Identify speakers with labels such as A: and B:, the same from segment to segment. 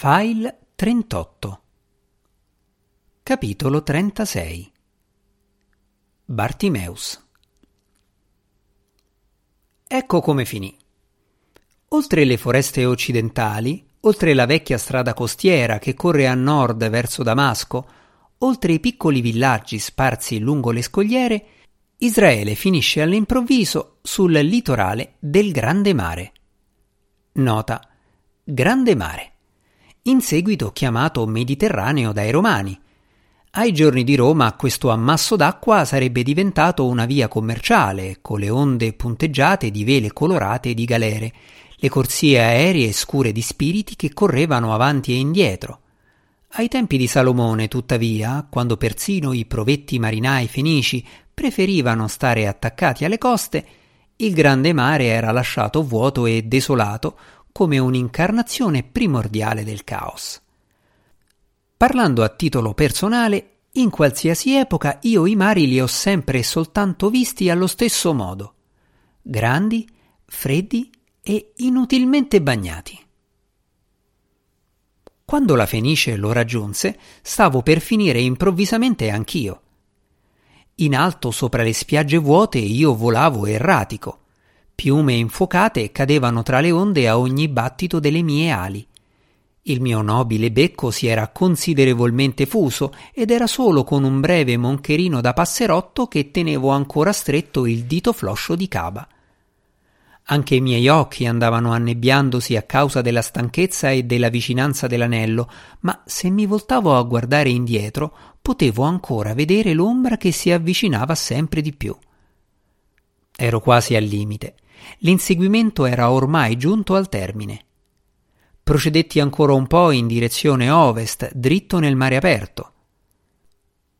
A: File 38 Capitolo 36 Bartimeus Ecco come finì. Oltre le foreste occidentali, oltre la vecchia strada costiera che corre a nord verso Damasco, oltre i piccoli villaggi sparsi lungo le scogliere, Israele finisce all'improvviso sul litorale del Grande Mare. Nota Grande Mare in seguito chiamato Mediterraneo dai Romani. Ai giorni di Roma questo ammasso d'acqua sarebbe diventato una via commerciale, con le onde punteggiate di vele colorate di galere, le corsie aeree scure di spiriti che correvano avanti e indietro. Ai tempi di Salomone, tuttavia, quando persino i provetti marinai fenici preferivano stare attaccati alle coste, il grande mare era lasciato vuoto e desolato come un'incarnazione primordiale del caos. Parlando a titolo personale, in qualsiasi epoca io i mari li ho sempre e soltanto visti allo stesso modo, grandi, freddi e inutilmente bagnati. Quando la Fenice lo raggiunse, stavo per finire improvvisamente anch'io. In alto sopra le spiagge vuote io volavo erratico, Piume infuocate cadevano tra le onde a ogni battito delle mie ali. Il mio nobile becco si era considerevolmente fuso ed era solo con un breve moncherino da passerotto che tenevo ancora stretto il dito floscio di cava. Anche i miei occhi andavano annebbiandosi a causa della stanchezza e della vicinanza dell'anello, ma se mi voltavo a guardare indietro potevo ancora vedere l'ombra che si avvicinava sempre di più. Ero quasi al limite L'inseguimento era ormai giunto al termine. Procedetti ancora un po' in direzione ovest, dritto nel mare aperto.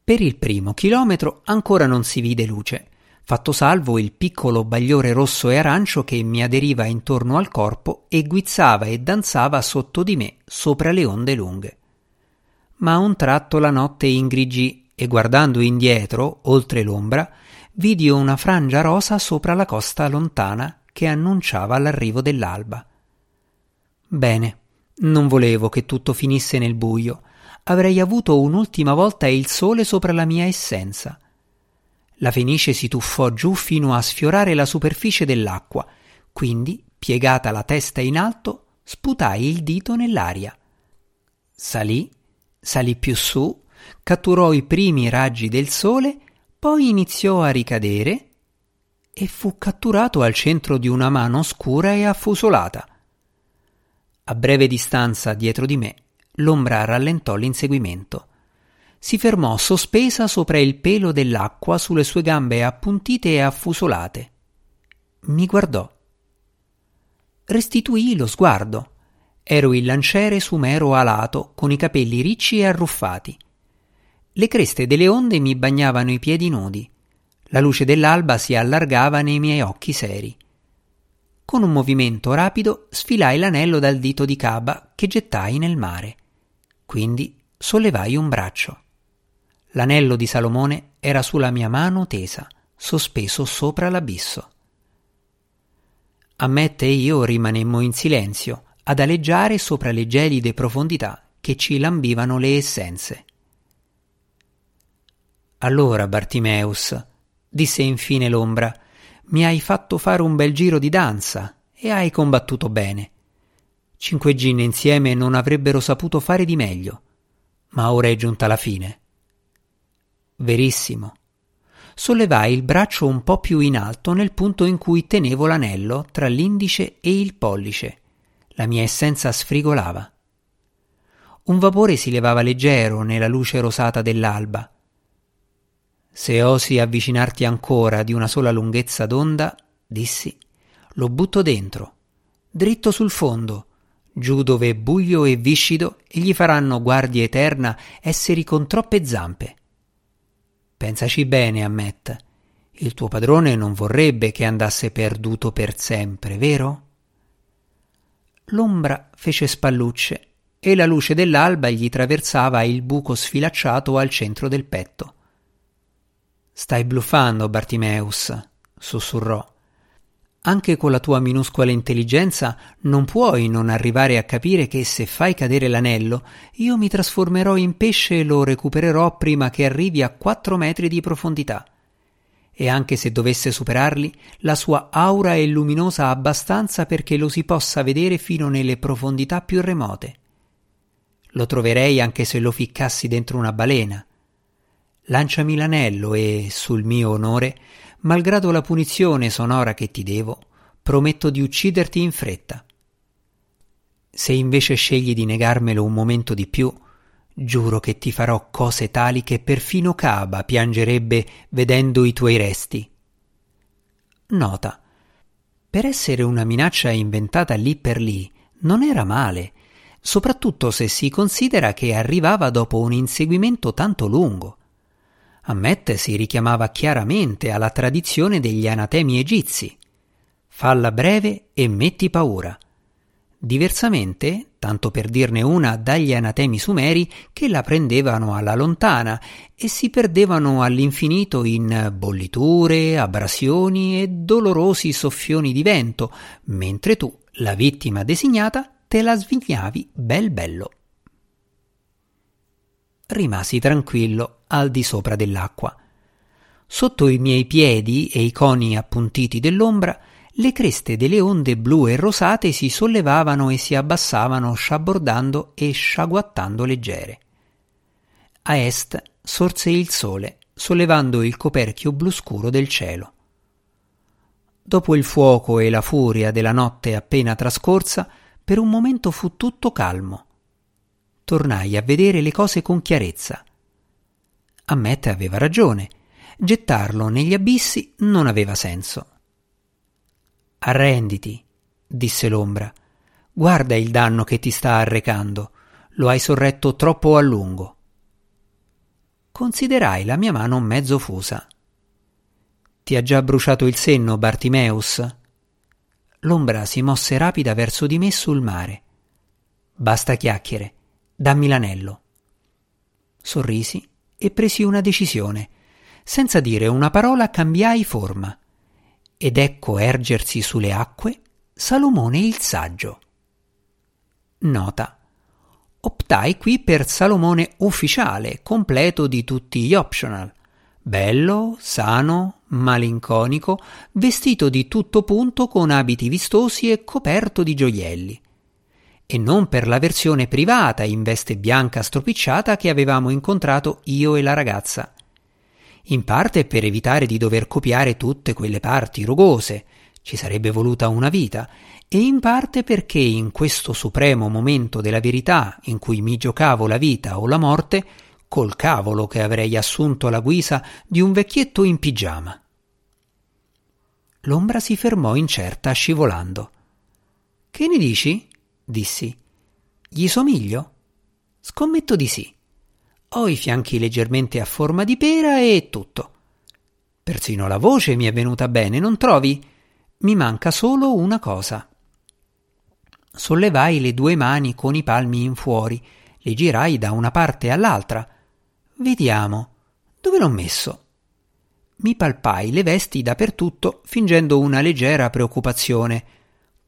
A: Per il primo chilometro ancora non si vide luce, fatto salvo il piccolo bagliore rosso e arancio che mi aderiva intorno al corpo e guizzava e danzava sotto di me sopra le onde lunghe. Ma a un tratto la notte ingrigì e guardando indietro, oltre l'ombra, vidi una frangia rosa sopra la costa lontana che annunciava l'arrivo dell'alba. Bene, non volevo che tutto finisse nel buio, avrei avuto un'ultima volta il sole sopra la mia essenza. La fenice si tuffò giù fino a sfiorare la superficie dell'acqua, quindi, piegata la testa in alto, sputai il dito nell'aria. Salì, salì più su, catturò i primi raggi del sole poi iniziò a ricadere e fu catturato al centro di una mano scura e affusolata. A breve distanza dietro di me, l'ombra rallentò l'inseguimento. Si fermò sospesa sopra il pelo dell'acqua sulle sue gambe appuntite e affusolate. Mi guardò. Restituì lo sguardo. Ero il lanciere sumero alato, con i capelli ricci e arruffati. Le creste delle onde mi bagnavano i piedi nudi. La luce dell'alba si allargava nei miei occhi seri. Con un movimento rapido sfilai l'anello dal dito di Caba che gettai nel mare. Quindi sollevai un braccio. L'anello di Salomone era sulla mia mano tesa, sospeso sopra l'abisso. Ammette e io rimanemmo in silenzio, ad aleggiare sopra le gelide profondità che ci lambivano le essenze. Allora, Bartimeus, disse infine l'ombra, mi hai fatto fare un bel giro di danza e hai combattuto bene. Cinque ginne insieme non avrebbero saputo fare di meglio, ma ora è giunta la fine. Verissimo. Sollevai il braccio un po' più in alto nel punto in cui tenevo l'anello tra l'indice e il pollice. La mia essenza sfrigolava. Un vapore si levava leggero nella luce rosata dell'alba se osi avvicinarti ancora di una sola lunghezza d'onda, dissi, lo butto dentro, dritto sul fondo, giù dove è buio e viscido e gli faranno guardia eterna esseri con troppe zampe. Pensaci bene, Ammet. Il tuo padrone non vorrebbe che andasse perduto per sempre, vero? L'ombra fece spallucce e la luce dell'alba gli traversava il buco sfilacciato al centro del petto. Stai bluffando, Bartimeus, sussurrò. Anche con la tua minuscola intelligenza non puoi non arrivare a capire che se fai cadere l'anello, io mi trasformerò in pesce e lo recupererò prima che arrivi a quattro metri di profondità. E anche se dovesse superarli, la sua aura è luminosa abbastanza perché lo si possa vedere fino nelle profondità più remote. Lo troverei anche se lo ficcassi dentro una balena. Lanciami l'anello e, sul mio onore, malgrado la punizione sonora che ti devo, prometto di ucciderti in fretta. Se invece scegli di negarmelo un momento di più, giuro che ti farò cose tali che perfino Caba piangerebbe vedendo i tuoi resti. Nota. Per essere una minaccia inventata lì per lì, non era male, soprattutto se si considera che arrivava dopo un inseguimento tanto lungo. Ammet si richiamava chiaramente alla tradizione degli anatemi egizi. Falla breve e metti paura. Diversamente, tanto per dirne una dagli anatemi sumeri che la prendevano alla lontana e si perdevano all'infinito in bolliture, abrasioni e dolorosi soffioni di vento, mentre tu, la vittima designata, te la svignavi bel bello rimasi tranquillo al di sopra dell'acqua. Sotto i miei piedi e i coni appuntiti dell'ombra, le creste delle onde blu e rosate si sollevavano e si abbassavano sciabordando e sciaguattando leggere. A est sorse il sole, sollevando il coperchio blu scuro del cielo. Dopo il fuoco e la furia della notte appena trascorsa, per un momento fu tutto calmo tornai a vedere le cose con chiarezza. Ammet aveva ragione. Gettarlo negli abissi non aveva senso. Arrenditi, disse l'ombra. Guarda il danno che ti sta arrecando. Lo hai sorretto troppo a lungo. Considerai la mia mano mezzo fusa. Ti ha già bruciato il senno, Bartimeus? L'ombra si mosse rapida verso di me sul mare. Basta chiacchiere. Dammi l'anello. Sorrisi e presi una decisione. Senza dire una parola cambiai forma. Ed ecco ergersi sulle acque Salomone il saggio. Nota. Optai qui per Salomone ufficiale, completo di tutti gli optional. Bello, sano, malinconico, vestito di tutto punto con abiti vistosi e coperto di gioielli e non per la versione privata in veste bianca stropicciata che avevamo incontrato io e la ragazza. In parte per evitare di dover copiare tutte quelle parti rugose, ci sarebbe voluta una vita, e in parte perché in questo supremo momento della verità in cui mi giocavo la vita o la morte, col cavolo che avrei assunto la guisa di un vecchietto in pigiama. L'ombra si fermò incerta scivolando. Che ne dici? Dissi. Gli somiglio? Scommetto di sì. Ho i fianchi leggermente a forma di pera e tutto. Persino la voce mi è venuta bene, non trovi? Mi manca solo una cosa. Sollevai le due mani con i palmi in fuori, le girai da una parte all'altra. Vediamo. Dove l'ho messo? Mi palpai le vesti dappertutto, fingendo una leggera preoccupazione.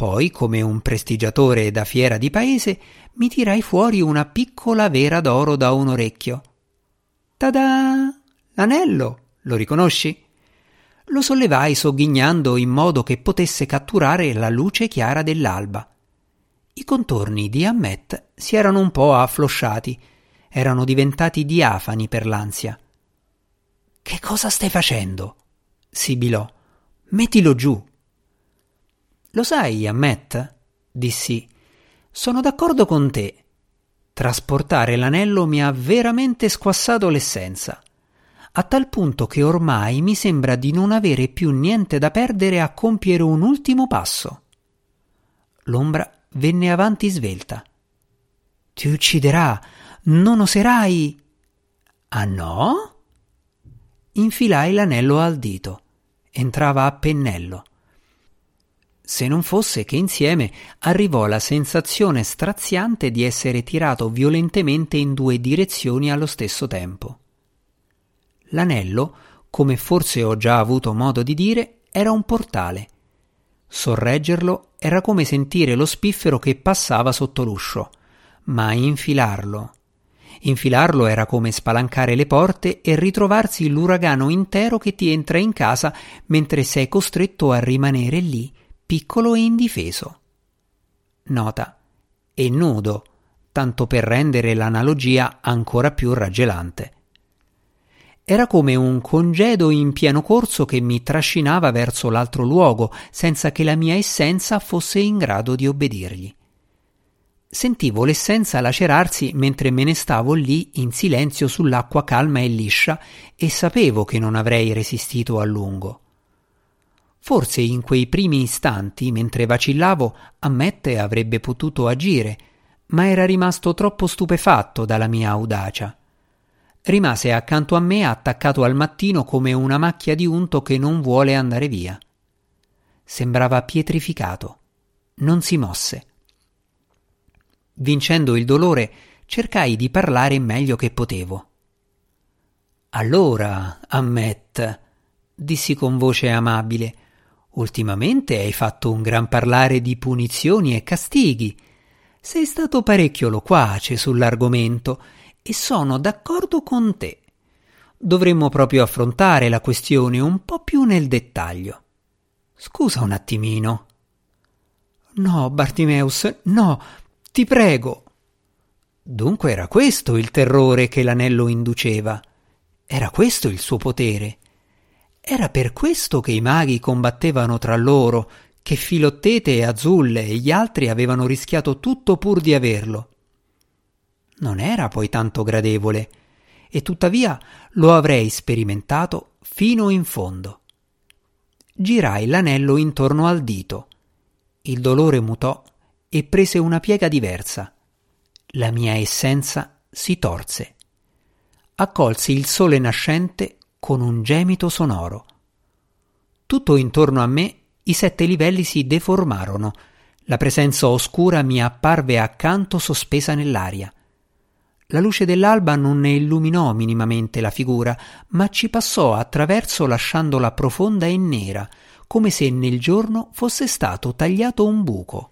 A: Poi, come un prestigiatore da fiera di paese, mi tirai fuori una piccola vera d'oro da un orecchio. Tada! L'anello! Lo riconosci? Lo sollevai sogghignando in modo che potesse catturare la luce chiara dell'alba. I contorni di Ammet si erano un po' afflosciati, erano diventati diafani per l'ansia. Che cosa stai facendo? sibilò. Mettilo giù. Lo sai, Ammet? dissi. Sono d'accordo con te. Trasportare l'anello mi ha veramente squassato l'essenza, a tal punto che ormai mi sembra di non avere più niente da perdere a compiere un ultimo passo. L'ombra venne avanti svelta. Ti ucciderà, non oserai. Ah no? Infilai l'anello al dito. Entrava a pennello se non fosse che insieme arrivò la sensazione straziante di essere tirato violentemente in due direzioni allo stesso tempo. L'anello, come forse ho già avuto modo di dire, era un portale. Sorreggerlo era come sentire lo spiffero che passava sotto l'uscio, ma infilarlo. Infilarlo era come spalancare le porte e ritrovarsi l'uragano intero che ti entra in casa mentre sei costretto a rimanere lì, piccolo e indifeso. Nota. E nudo, tanto per rendere l'analogia ancora più raggelante. Era come un congedo in pieno corso che mi trascinava verso l'altro luogo, senza che la mia essenza fosse in grado di obbedirgli. Sentivo l'essenza lacerarsi mentre me ne stavo lì in silenzio sull'acqua calma e liscia e sapevo che non avrei resistito a lungo. Forse in quei primi istanti, mentre vacillavo, Ammette avrebbe potuto agire, ma era rimasto troppo stupefatto dalla mia audacia. Rimase accanto a me attaccato al mattino come una macchia di unto che non vuole andare via. Sembrava pietrificato. Non si mosse. Vincendo il dolore, cercai di parlare meglio che potevo. Allora, Ammet, dissi con voce amabile, ultimamente hai fatto un gran parlare di punizioni e castighi. Sei stato parecchio loquace sull'argomento e sono d'accordo con te. Dovremmo proprio affrontare la questione un po' più nel dettaglio. Scusa un attimino. No, Bartimeus, no, ti prego. Dunque era questo il terrore che l'anello induceva. Era questo il suo potere. Era per questo che i maghi combattevano tra loro, che Filottete e Azulle e gli altri avevano rischiato tutto pur di averlo non era poi tanto gradevole, e tuttavia lo avrei sperimentato fino in fondo. Girai l'anello intorno al dito. Il dolore mutò e prese una piega diversa. La mia essenza si torse. Accolsi il sole nascente con un gemito sonoro. Tutto intorno a me i sette livelli si deformarono. La presenza oscura mi apparve accanto sospesa nell'aria. La luce dell'alba non ne illuminò minimamente la figura, ma ci passò attraverso lasciandola profonda e nera, come se nel giorno fosse stato tagliato un buco.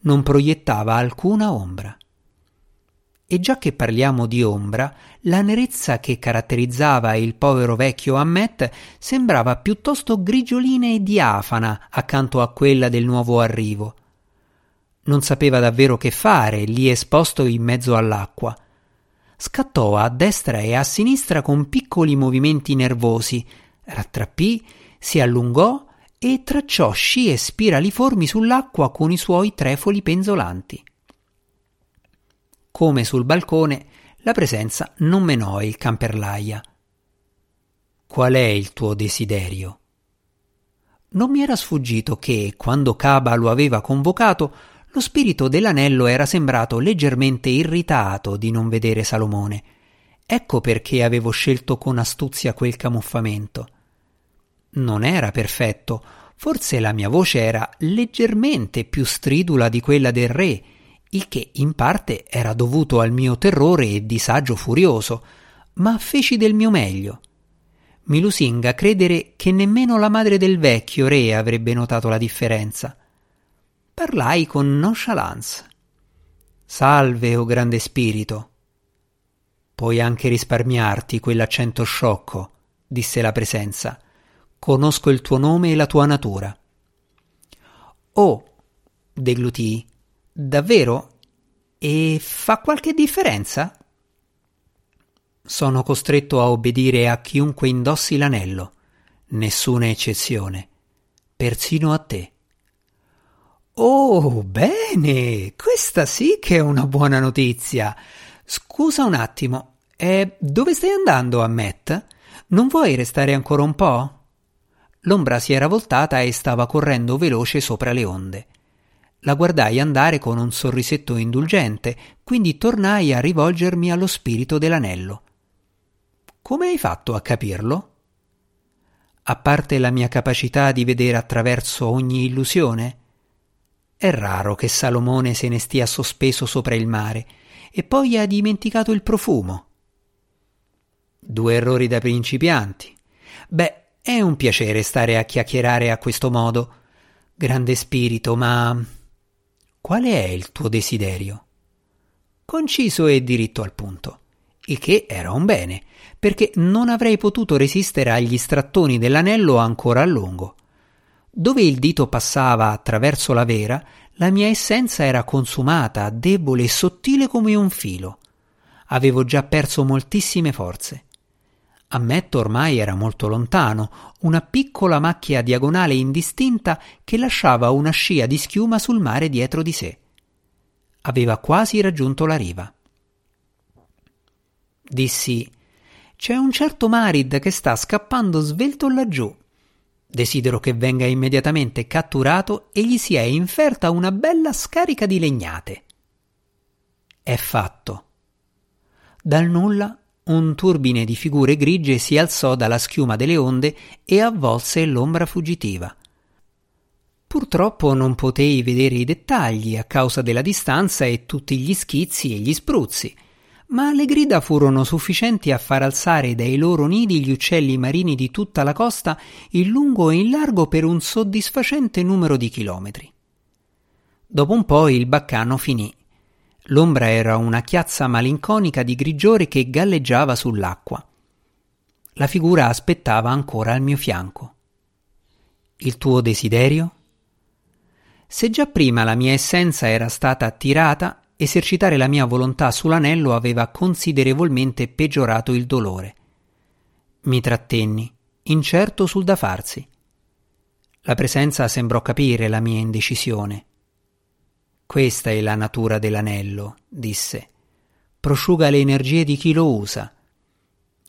A: Non proiettava alcuna ombra. E già che parliamo di ombra, la nerezza che caratterizzava il povero vecchio Ammet sembrava piuttosto grigiolina e diafana accanto a quella del nuovo arrivo. Non sapeva davvero che fare lì esposto in mezzo all'acqua scattò a destra e a sinistra con piccoli movimenti nervosi, rattrappì, si allungò e tracciò scie spiraliformi sull'acqua con i suoi trefoli penzolanti. Come sul balcone, la presenza non menò il camperlaia. Qual è il tuo desiderio? Non mi era sfuggito che, quando Caba lo aveva convocato, lo spirito dell'anello era sembrato leggermente irritato di non vedere Salomone. Ecco perché avevo scelto con astuzia quel camuffamento. Non era perfetto, forse la mia voce era leggermente più stridula di quella del re, il che in parte era dovuto al mio terrore e disagio furioso, ma feci del mio meglio. Mi lusinga credere che nemmeno la madre del vecchio re avrebbe notato la differenza. Parlai con nonchalance. Salve, o oh grande spirito. Puoi anche risparmiarti quell'accento sciocco, disse la presenza. Conosco il tuo nome e la tua natura. Oh, deglutii, davvero? E fa qualche differenza? Sono costretto a obbedire a chiunque indossi l'anello, nessuna eccezione, persino a te. Oh, bene, questa sì che è una buona notizia. Scusa un attimo, eh, dove stai andando, Ammet? Non vuoi restare ancora un po'? L'ombra si era voltata e stava correndo veloce sopra le onde. La guardai andare con un sorrisetto indulgente, quindi tornai a rivolgermi allo spirito dell'anello. Come hai fatto a capirlo? A parte la mia capacità di vedere attraverso ogni illusione? È raro che Salomone se ne stia sospeso sopra il mare e poi ha dimenticato il profumo. Due errori da principianti. Beh, è un piacere stare a chiacchierare a questo modo. Grande spirito, ma qual è il tuo desiderio? Conciso e diritto al punto. Il che era un bene, perché non avrei potuto resistere agli strattoni dell'anello ancora a lungo. Dove il dito passava attraverso la vera, la mia essenza era consumata, debole e sottile come un filo. Avevo già perso moltissime forze. Ammetto ormai era molto lontano, una piccola macchia diagonale indistinta che lasciava una scia di schiuma sul mare dietro di sé. Aveva quasi raggiunto la riva. Dissi: C'è un certo Marid che sta scappando svelto laggiù. Desidero che venga immediatamente catturato e gli sia inferta una bella scarica di legnate. È fatto. Dal nulla un turbine di figure grigie si alzò dalla schiuma delle onde e avvolse l'ombra fuggitiva. Purtroppo non potei vedere i dettagli a causa della distanza e tutti gli schizzi e gli spruzzi ma le grida furono sufficienti a far alzare dai loro nidi gli uccelli marini di tutta la costa in lungo e in largo per un soddisfacente numero di chilometri. Dopo un po' il baccano finì. L'ombra era una chiazza malinconica di grigiore che galleggiava sull'acqua. La figura aspettava ancora al mio fianco. Il tuo desiderio? Se già prima la mia essenza era stata attirata, esercitare la mia volontà sull'anello aveva considerevolmente peggiorato il dolore. Mi trattenni, incerto sul da farsi. La presenza sembrò capire la mia indecisione. Questa è la natura dell'anello, disse. Prosciuga le energie di chi lo usa.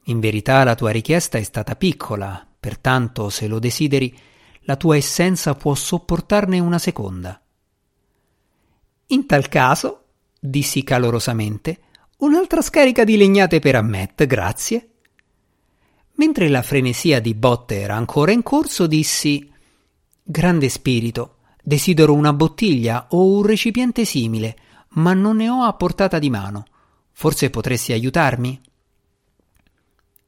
A: In verità la tua richiesta è stata piccola, pertanto, se lo desideri, la tua essenza può sopportarne una seconda. In tal caso, dissi calorosamente, un'altra scarica di legnate per Ammet, grazie. Mentre la frenesia di botte era ancora in corso, dissi Grande spirito, desidero una bottiglia o un recipiente simile, ma non ne ho a portata di mano. Forse potresti aiutarmi?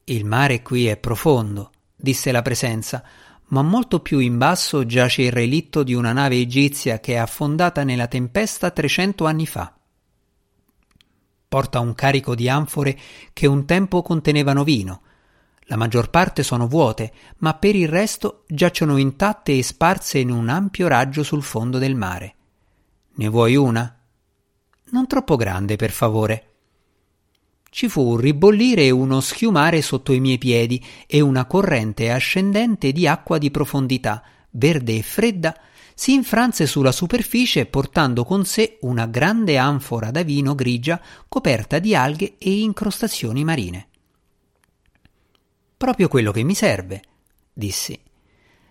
A: Il mare qui è profondo, disse la presenza, ma molto più in basso giace il relitto di una nave egizia che è affondata nella tempesta trecento anni fa porta un carico di anfore che un tempo contenevano vino. La maggior parte sono vuote, ma per il resto giacciono intatte e sparse in un ampio raggio sul fondo del mare. Ne vuoi una? Non troppo grande, per favore. Ci fu un ribollire e uno schiumare sotto i miei piedi e una corrente ascendente di acqua di profondità, verde e fredda, si infranse sulla superficie portando con sé una grande anfora da vino grigia coperta di alghe e incrostazioni marine. Proprio quello che mi serve, dissi.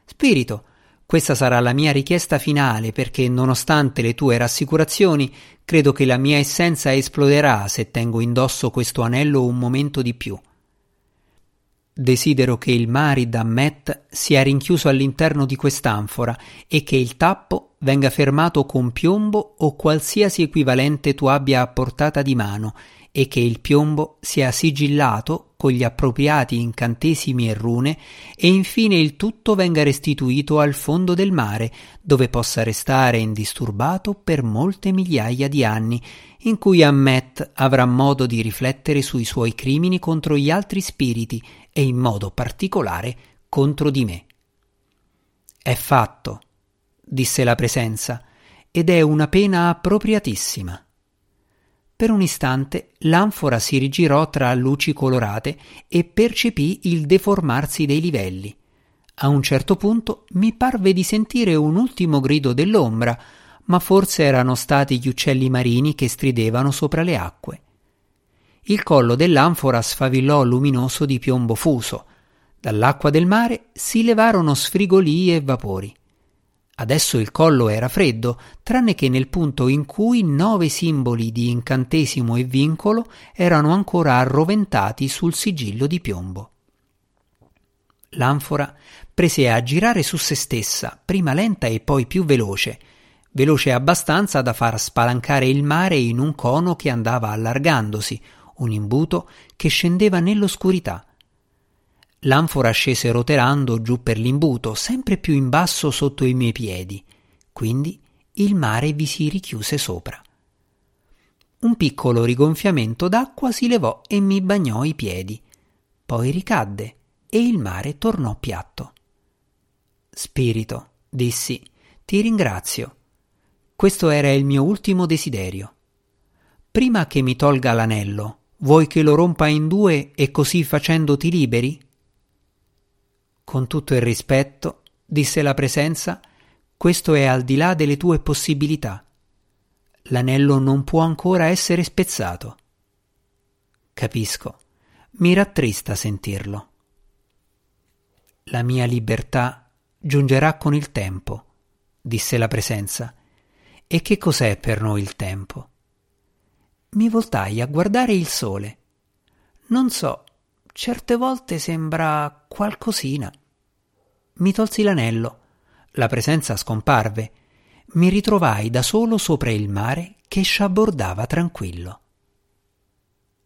A: Spirito, questa sarà la mia richiesta finale perché, nonostante le tue rassicurazioni, credo che la mia essenza esploderà se tengo indosso questo anello un momento di più. Desidero che il Marid Ammet sia rinchiuso all'interno di quest'anfora e che il tappo venga fermato con piombo o qualsiasi equivalente tu abbia a portata di mano e che il piombo sia sigillato con gli appropriati incantesimi e rune e infine il tutto venga restituito al fondo del mare dove possa restare indisturbato per molte migliaia di anni in cui Ammet avrà modo di riflettere sui suoi crimini contro gli altri spiriti e in modo particolare contro di me. È fatto, disse la presenza, ed è una pena appropriatissima. Per un istante l'anfora si rigirò tra luci colorate e percepì il deformarsi dei livelli. A un certo punto mi parve di sentire un ultimo grido dell'ombra, ma forse erano stati gli uccelli marini che stridevano sopra le acque il collo dell'anfora sfavillò luminoso di piombo fuso. Dall'acqua del mare si levarono sfrigolii e vapori. Adesso il collo era freddo, tranne che nel punto in cui nove simboli di incantesimo e vincolo erano ancora arroventati sul sigillo di piombo. L'anfora prese a girare su se stessa, prima lenta e poi più veloce, veloce abbastanza da far spalancare il mare in un cono che andava allargandosi, un imbuto che scendeva nell'oscurità. L'anfora scese roterando giù per l'imbuto, sempre più in basso sotto i miei piedi. Quindi il mare vi si richiuse sopra. Un piccolo rigonfiamento d'acqua si levò e mi bagnò i piedi. Poi ricadde e il mare tornò piatto. Spirito, dissi, ti ringrazio. Questo era il mio ultimo desiderio. Prima che mi tolga l'anello, vuoi che lo rompa in due e così facendo ti liberi? Con tutto il rispetto, disse la presenza, questo è al di là delle tue possibilità. L'anello non può ancora essere spezzato. Capisco. Mi rattrista sentirlo. La mia libertà giungerà con il tempo, disse la presenza. E che cos'è per noi il tempo? Mi voltai a guardare il sole. Non so, certe volte sembra qualcosina. Mi tolsi l'anello. La presenza scomparve. Mi ritrovai da solo sopra il mare che sciabordava tranquillo.